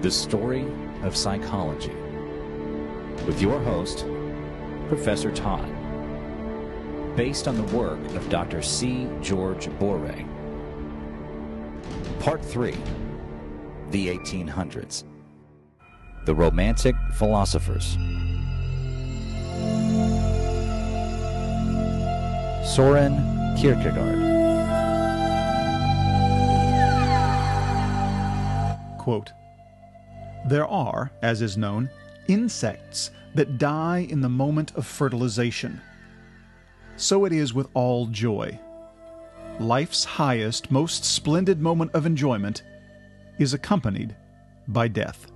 The Story of Psychology with your host, Professor Todd, based on the work of Dr. C. George Boeree. Part 3 The 1800s The Romantic Philosophers. Soren Kierkegaard. Quote, there are, as is known, insects that die in the moment of fertilization. So it is with all joy. Life's highest, most splendid moment of enjoyment is accompanied by death.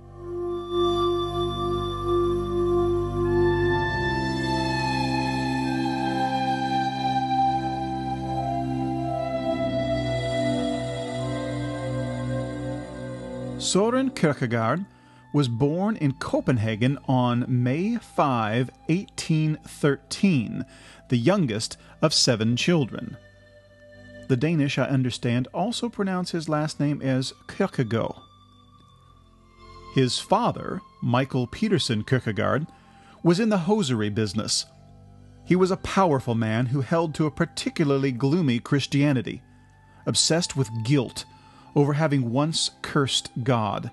Soren Kierkegaard was born in Copenhagen on May 5, 1813, the youngest of seven children. The Danish, I understand, also pronounce his last name as Kierkegaard. His father, Michael Pedersen Kierkegaard, was in the hosiery business. He was a powerful man who held to a particularly gloomy Christianity, obsessed with guilt over having once cursed God.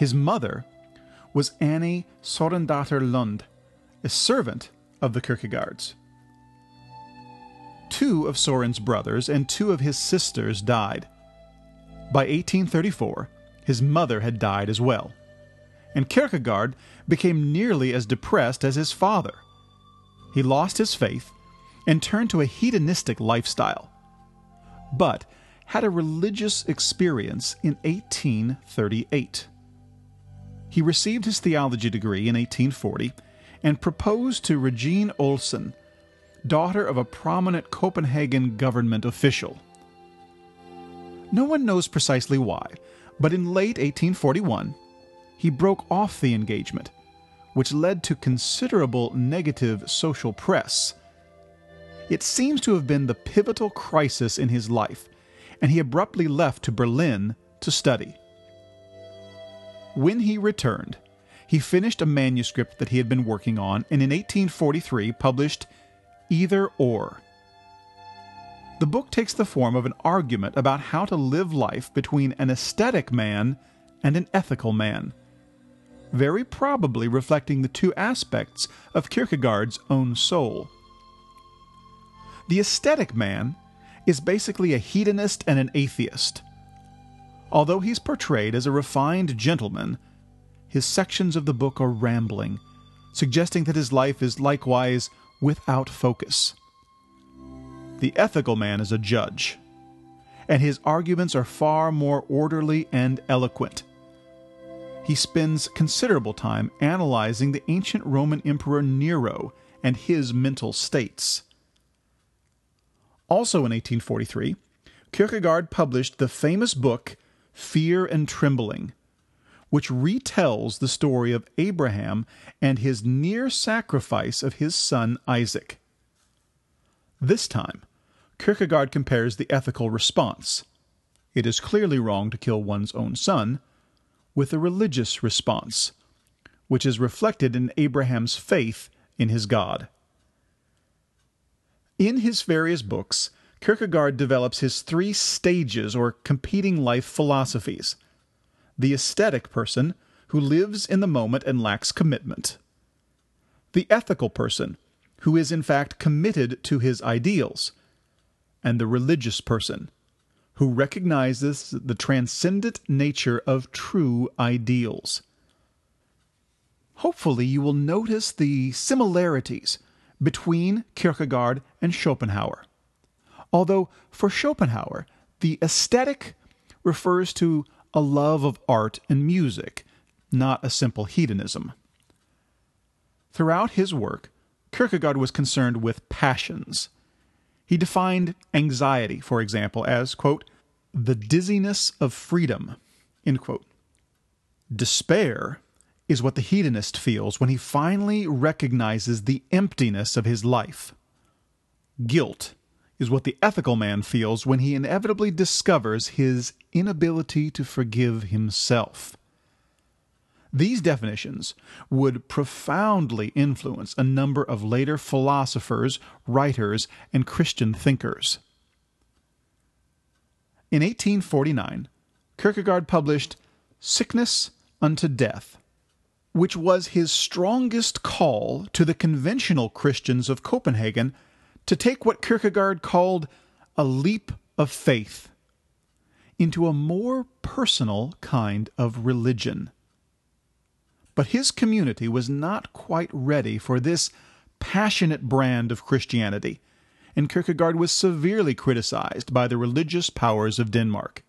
His mother was Annie Sorendatter Lund, a servant of the Kierkegaards. Two of Soren's brothers and two of his sisters died. By 1834, his mother had died as well, and Kierkegaard became nearly as depressed as his father. He lost his faith and turned to a hedonistic lifestyle, but had a religious experience in 1838. He received his theology degree in 1840 and proposed to Regine Olsen, daughter of a prominent Copenhagen government official. No one knows precisely why, but in late 1841, he broke off the engagement, which led to considerable negative social press. It seems to have been the pivotal crisis in his life, and he abruptly left to Berlin to study. When he returned, he finished a manuscript that he had been working on and in 1843 published Either or. The book takes the form of an argument about how to live life between an aesthetic man and an ethical man, very probably reflecting the two aspects of Kierkegaard's own soul. The aesthetic man is basically a hedonist and an atheist. Although he's portrayed as a refined gentleman, his sections of the book are rambling, suggesting that his life is likewise without focus. The ethical man is a judge, and his arguments are far more orderly and eloquent. He spends considerable time analyzing the ancient Roman Emperor Nero and his mental states. Also in 1843, Kierkegaard published the famous book Fear and Trembling, which retells the story of Abraham and his near sacrifice of his son Isaac. This time, Kierkegaard compares the ethical response it is clearly wrong to kill one's own son with a religious response, which is reflected in Abraham's faith in his God. In his various books, Kierkegaard develops his three stages or competing life philosophies. The aesthetic person, who lives in the moment and lacks commitment, the ethical person, who is in fact committed to his ideals, and the religious person, who recognizes the transcendent nature of true ideals. Hopefully, you will notice the similarities between Kierkegaard and Schopenhauer although for Schopenhauer, the aesthetic refers to a love of art and music, not a simple hedonism. Throughout his work, Kierkegaard was concerned with passions. He defined anxiety, for example, as, quote, the dizziness of freedom, Despair is what the hedonist feels when he finally recognizes the emptiness of his life. Guilt is what the ethical man feels when he inevitably discovers his inability to forgive himself. These definitions would profoundly influence a number of later philosophers, writers, and Christian thinkers. In 1849, Kierkegaard published Sickness unto Death, which was his strongest call to the conventional Christians of Copenhagen to take what Kierkegaard called a leap of faith into a more personal kind of religion. But his community was not quite ready for this passionate brand of Christianity, and Kierkegaard was severely criticized by the religious powers of Denmark.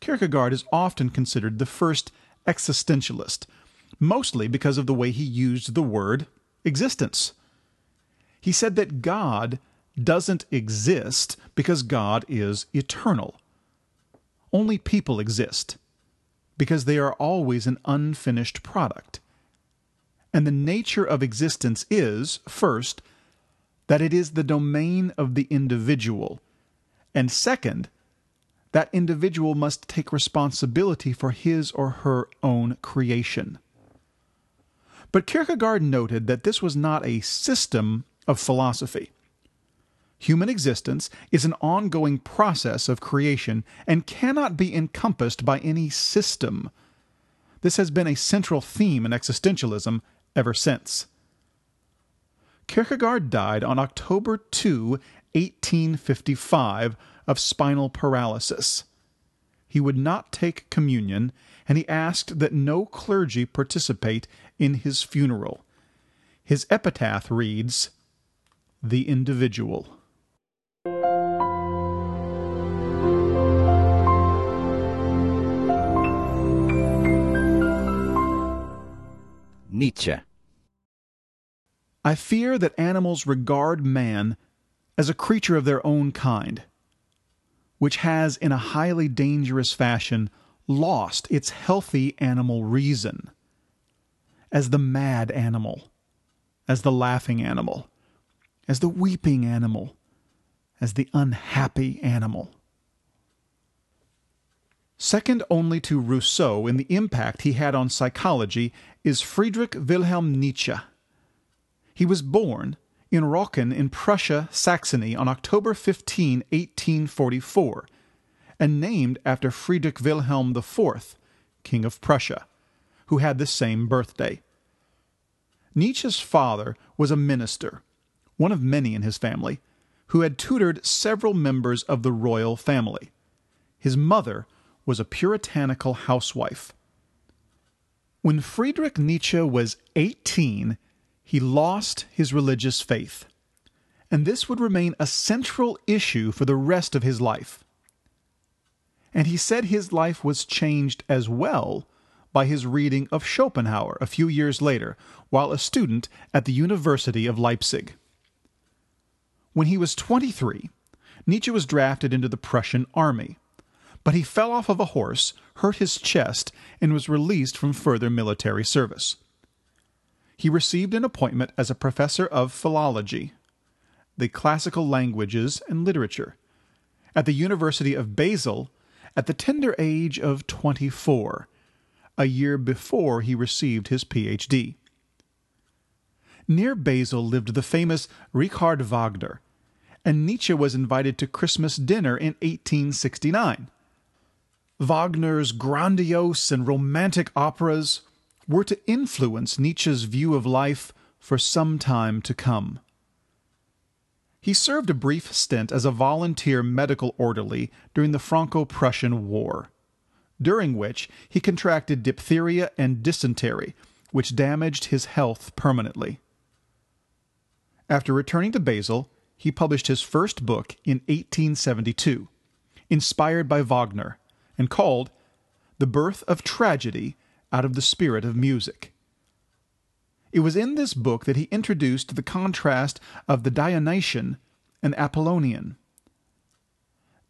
Kierkegaard is often considered the first existentialist, mostly because of the way he used the word existence. He said that God doesn't exist because God is eternal. Only people exist because they are always an unfinished product. And the nature of existence is, first, that it is the domain of the individual, and second, that individual must take responsibility for his or her own creation. But Kierkegaard noted that this was not a system of philosophy. Human existence is an ongoing process of creation and cannot be encompassed by any system. This has been a central theme in existentialism ever since. Kierkegaard died on October 2, 1855, of spinal paralysis. He would not take communion, and he asked that no clergy participate in his funeral. His epitaph reads, The Individual. Nietzsche. I fear that animals regard man as a creature of their own kind which has, in a highly dangerous fashion, lost its healthy animal reason. As the mad animal, as the laughing animal, as the weeping animal, as the unhappy animal. Second only to Rousseau in the impact he had on psychology is Friedrich Wilhelm Nietzsche. He was born in Rocken in Prussia, Saxony on October 15, 1844, and named after Friedrich Wilhelm IV, King of Prussia, who had the same birthday. Nietzsche's father was a minister, one of many in his family, who had tutored several members of the royal family. His mother was a puritanical housewife. When Friedrich Nietzsche was 18, he lost his religious faith, and this would remain a central issue for the rest of his life. And he said his life was changed as well by his reading of Schopenhauer a few years later while a student at the University of Leipzig. When he was 23, Nietzsche was drafted into the Prussian army, but he fell off of a horse, hurt his chest, and was released from further military service he received an appointment as a professor of philology, the classical languages and literature, at the University of Basel at the tender age of 24, a year before he received his Ph.D. Near Basel lived the famous Richard Wagner, and Nietzsche was invited to Christmas dinner in 1869. Wagner's grandiose and romantic operas were to influence Nietzsche's view of life for some time to come. He served a brief stint as a volunteer medical orderly during the Franco Prussian War, during which he contracted diphtheria and dysentery, which damaged his health permanently. After returning to Basel, he published his first book in 1872, inspired by Wagner, and called The Birth of Tragedy out of the spirit of music. It was in this book that he introduced the contrast of the Dionysian and Apollonian.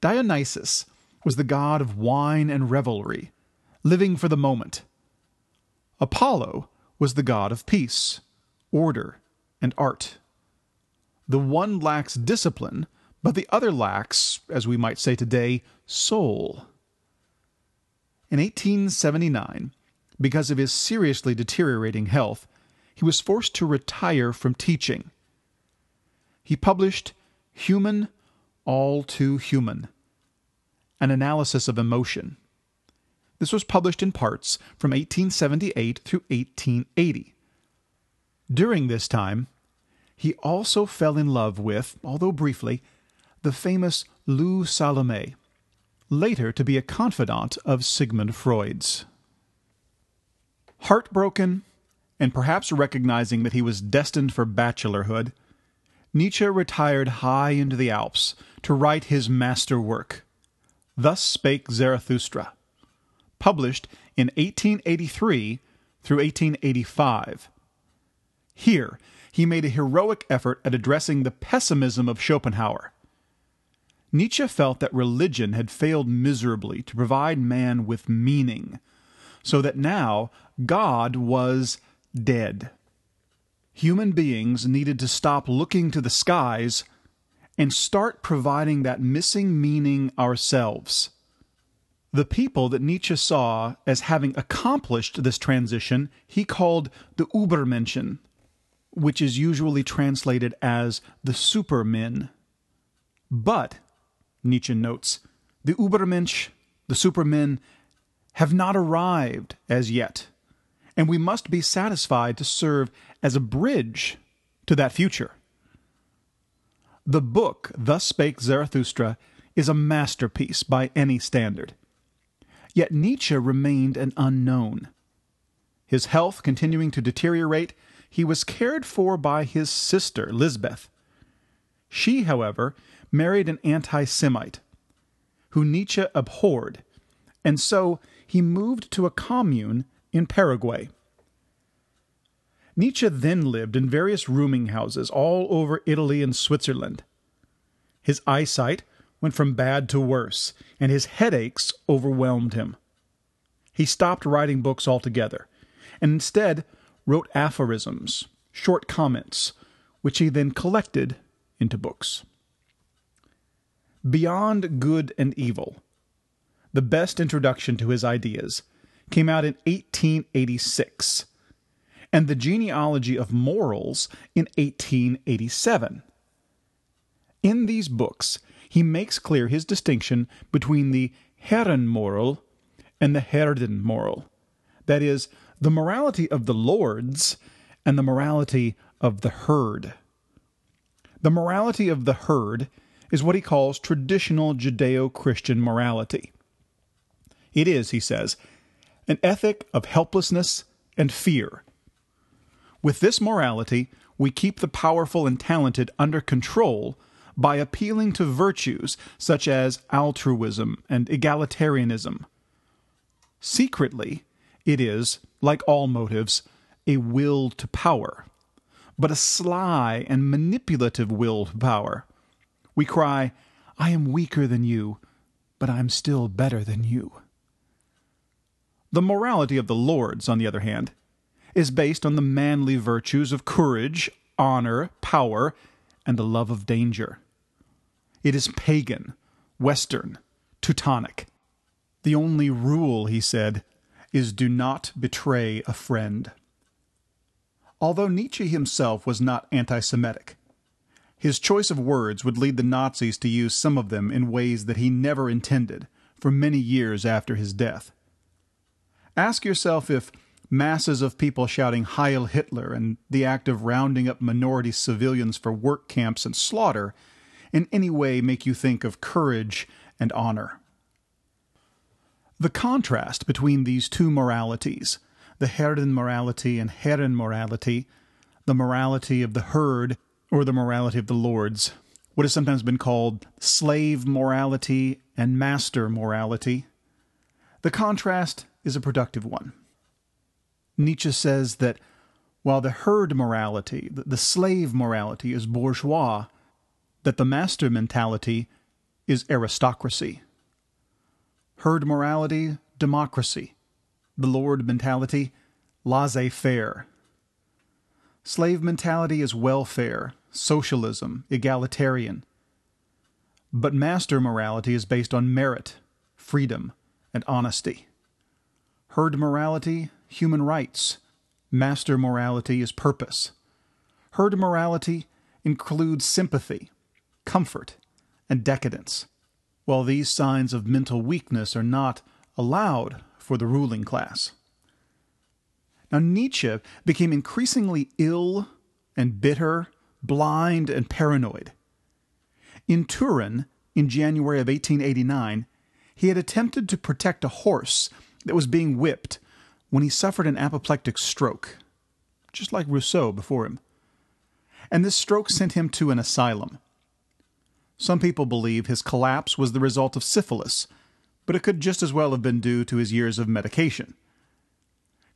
Dionysus was the god of wine and revelry, living for the moment. Apollo was the god of peace, order, and art. The one lacks discipline, but the other lacks, as we might say today, soul. In 1879, because of his seriously deteriorating health, he was forced to retire from teaching. He published Human, All Too Human, an analysis of emotion. This was published in parts from 1878 through 1880. During this time, he also fell in love with, although briefly, the famous Lou Salome, later to be a confidant of Sigmund Freud's. Heartbroken, and perhaps recognizing that he was destined for bachelorhood, Nietzsche retired high into the Alps to write his master work, Thus Spake Zarathustra, published in 1883 through 1885. Here, he made a heroic effort at addressing the pessimism of Schopenhauer. Nietzsche felt that religion had failed miserably to provide man with meaning, so that now God was dead. Human beings needed to stop looking to the skies and start providing that missing meaning ourselves. The people that Nietzsche saw as having accomplished this transition he called the Übermenschen, which is usually translated as the supermen. But, Nietzsche notes, the Übermensch, the supermen, have not arrived as yet, and we must be satisfied to serve as a bridge to that future. The book, Thus Spake Zarathustra, is a masterpiece by any standard. Yet Nietzsche remained an unknown. His health continuing to deteriorate, he was cared for by his sister, Lisbeth. She, however, married an anti Semite, who Nietzsche abhorred, and so he moved to a commune in Paraguay. Nietzsche then lived in various rooming houses all over Italy and Switzerland. His eyesight went from bad to worse, and his headaches overwhelmed him. He stopped writing books altogether, and instead wrote aphorisms, short comments, which he then collected into books. Beyond Good and Evil, the best introduction to his ideas, came out in 1886, and The Genealogy of Morals in 1887. In these books, he makes clear his distinction between the Herrenmoral and the Herdenmoral, that is, the morality of the lords and the morality of the herd. The morality of the herd is what he calls traditional Judeo Christian morality. It is, he says, an ethic of helplessness and fear. With this morality, we keep the powerful and talented under control by appealing to virtues such as altruism and egalitarianism. Secretly, it is, like all motives, a will to power, but a sly and manipulative will to power. We cry, I am weaker than you, but I am still better than you. The morality of the lords, on the other hand, is based on the manly virtues of courage, honor, power, and the love of danger. It is pagan, Western, Teutonic. The only rule, he said, is do not betray a friend. Although Nietzsche himself was not anti Semitic, his choice of words would lead the Nazis to use some of them in ways that he never intended for many years after his death. Ask yourself if masses of people shouting Heil Hitler and the act of rounding up minority civilians for work camps and slaughter in any way make you think of courage and honor. The contrast between these two moralities, the Herden morality and Herren morality, the morality of the herd or the morality of the lords, what has sometimes been called slave morality and master morality, the contrast is a productive one. Nietzsche says that while the herd morality, the slave morality, is bourgeois, that the master mentality is aristocracy herd morality, democracy, the Lord mentality, laissez faire. Slave mentality is welfare, socialism, egalitarian. But master morality is based on merit, freedom, and honesty. Herd morality, human rights. Master morality is purpose. Herd morality includes sympathy, comfort, and decadence, while these signs of mental weakness are not allowed for the ruling class. Now, Nietzsche became increasingly ill and bitter, blind and paranoid. In Turin, in January of 1889, he had attempted to protect a horse that was being whipped when he suffered an apoplectic stroke, just like Rousseau before him. And this stroke sent him to an asylum. Some people believe his collapse was the result of syphilis, but it could just as well have been due to his years of medication.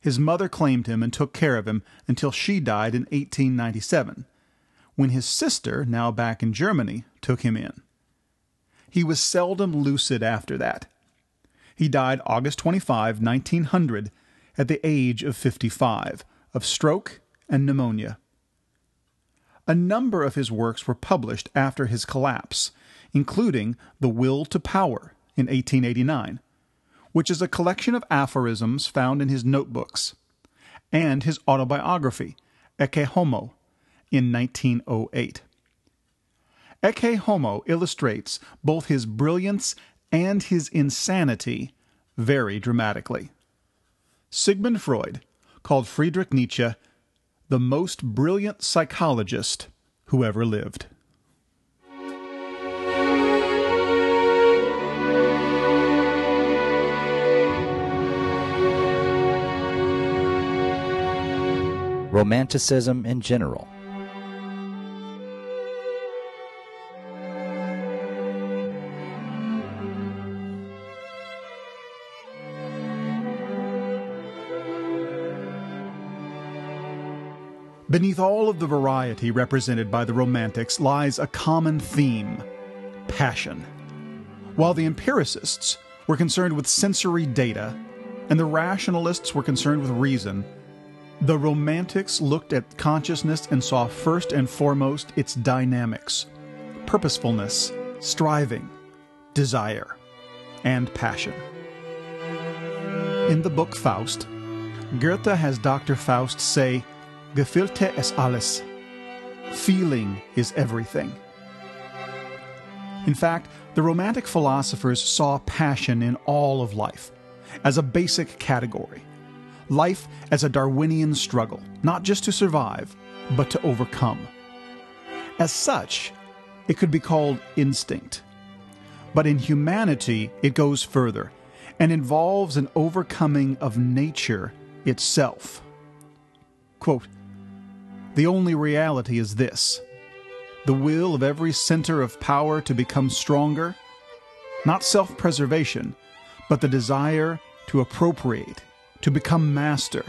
His mother claimed him and took care of him until she died in 1897, when his sister, now back in Germany, took him in. He was seldom lucid after that. He died August 25, 1900, at the age of 55, of stroke and pneumonia. A number of his works were published after his collapse, including The Will to Power in 1889, which is a collection of aphorisms found in his notebooks, and his autobiography, Ecce Homo, in 1908. Ecce Homo illustrates both his brilliance and his insanity very dramatically. Sigmund Freud called Friedrich Nietzsche the most brilliant psychologist who ever lived. romanticism in general. Beneath all of the variety represented by the Romantics lies a common theme passion. While the empiricists were concerned with sensory data, and the rationalists were concerned with reason, the Romantics looked at consciousness and saw first and foremost its dynamics purposefulness, striving, desire, and passion. In the book Faust, Goethe has Dr. Faust say, Gefühlte ist alles. Feeling is everything. In fact, the Romantic philosophers saw passion in all of life as a basic category life as a Darwinian struggle, not just to survive, but to overcome. As such, it could be called instinct. But in humanity, it goes further and involves an overcoming of nature itself. Quote, the only reality is this the will of every center of power to become stronger, not self preservation, but the desire to appropriate to become master,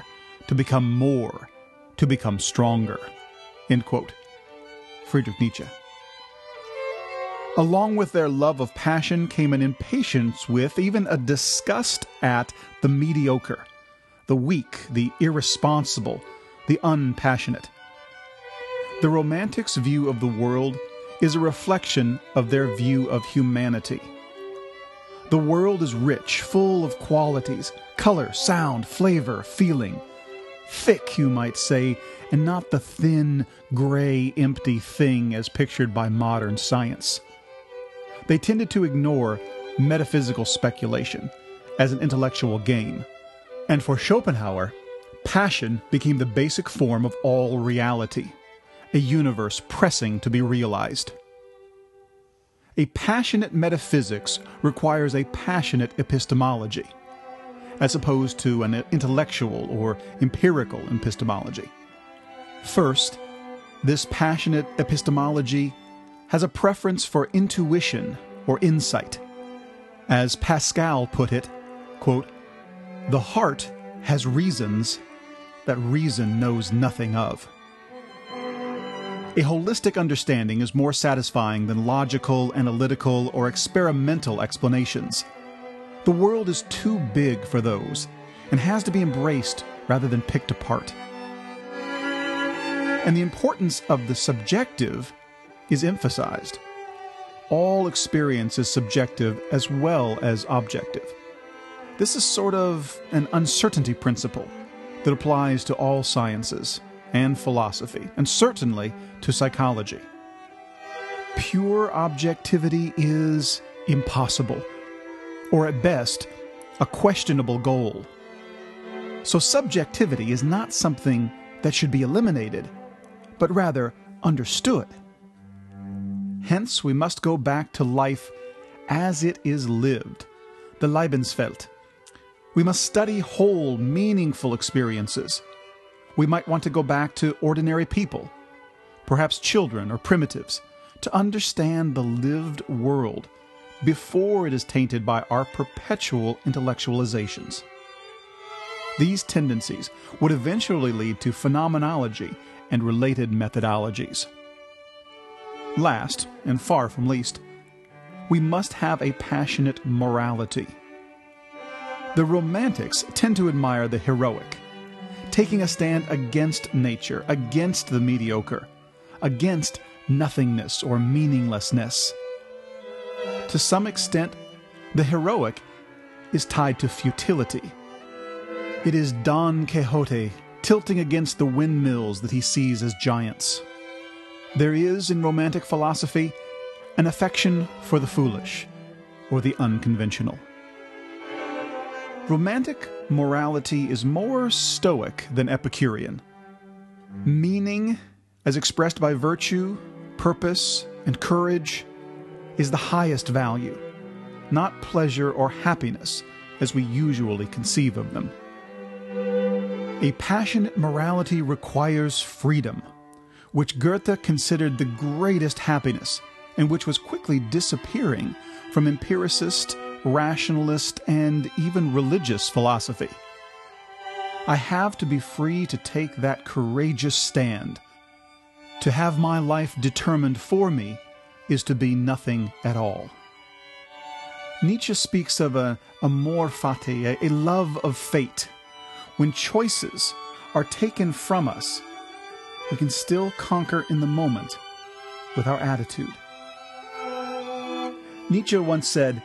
to become more, to become stronger. End quote. Friedrich Nietzsche. Along with their love of passion came an impatience with, even a disgust at, the mediocre, the weak, the irresponsible, the unpassionate. The Romantics' view of the world is a reflection of their view of humanity. The world is rich, full of qualities color, sound, flavor, feeling. Thick, you might say, and not the thin, gray, empty thing as pictured by modern science. They tended to ignore metaphysical speculation as an intellectual game. And for Schopenhauer, passion became the basic form of all reality, a universe pressing to be realized. A passionate metaphysics requires a passionate epistemology, as opposed to an intellectual or empirical epistemology. First, this passionate epistemology has a preference for intuition or insight. As Pascal put it, quote, the heart has reasons that reason knows nothing of. A holistic understanding is more satisfying than logical, analytical, or experimental explanations. The world is too big for those and has to be embraced rather than picked apart. and the importance of the subjective is emphasized. All experience is subjective as well as objective. This is sort of an uncertainty principle that applies to all sciences and philosophy, and certainly to psychology. Pure objectivity is impossible, or at best, a questionable goal. So, subjectivity is not something that should be eliminated, but rather understood. Hence, we must go back to life as it is lived, the Lebenswelt. We must study whole, meaningful experiences. We might want to go back to ordinary people, perhaps children or primitives, to understand the lived world before it is tainted by our perpetual intellectualizations. These tendencies would eventually lead to phenomenology and related methodologies. Last, and far from least, we must have a passionate morality. The Romantics tend to admire the heroic, taking a stand against nature, against the mediocre, against nothingness or meaninglessness. To some extent, the heroic is tied to futility. It is Don Quixote tilting against the windmills that he sees as giants. There is in Romantic philosophy an affection for the foolish or the unconventional. Romantic morality is more stoic than Epicurean. Meaning, as expressed by virtue, purpose, and courage, is the highest value, not pleasure or happiness as we usually conceive of them. A passionate morality requires freedom, which Goethe considered the greatest happiness and which was quickly disappearing from empiricist, rationalist, and even religious philosophy. I have to be free to take that courageous stand. To have my life determined for me is to be nothing at all. Nietzsche speaks of a amor fati, a, love of fate. When choices are taken from us, we can still conquer in the moment with our attitude. Nietzsche once said,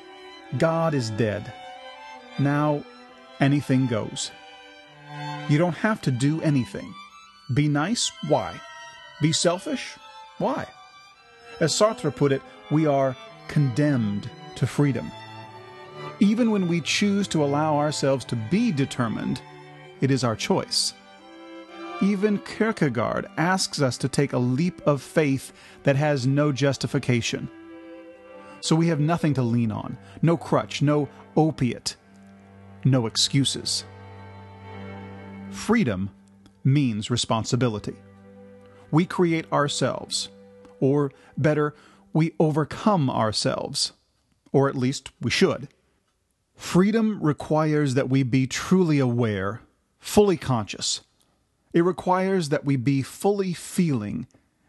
God is dead. Now, anything goes. You don't have to do anything. Be nice? Why? Be selfish? Why? As Sartre put it, we are condemned to freedom. Even when we choose to allow ourselves to be determined, it is our choice. Even Kierkegaard asks us to take a leap of faith that has no justification. So we have nothing to lean on, no crutch, no opiate, no excuses. Freedom means responsibility. We create ourselves, or better, we overcome ourselves, or at least we should. Freedom requires that we be truly aware, fully conscious. It requires that we be fully feeling,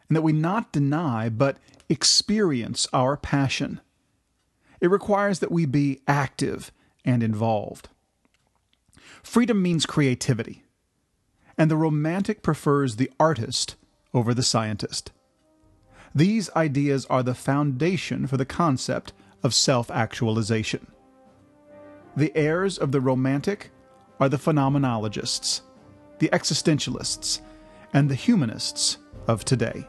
and that we not deny but experience our passion. It requires that we be active and involved. Freedom means creativity, and the romantic prefers the artist over the scientist. These ideas are the foundation for the concept of self actualization. The heirs of the romantic are the phenomenologists, the existentialists, and the humanists of today.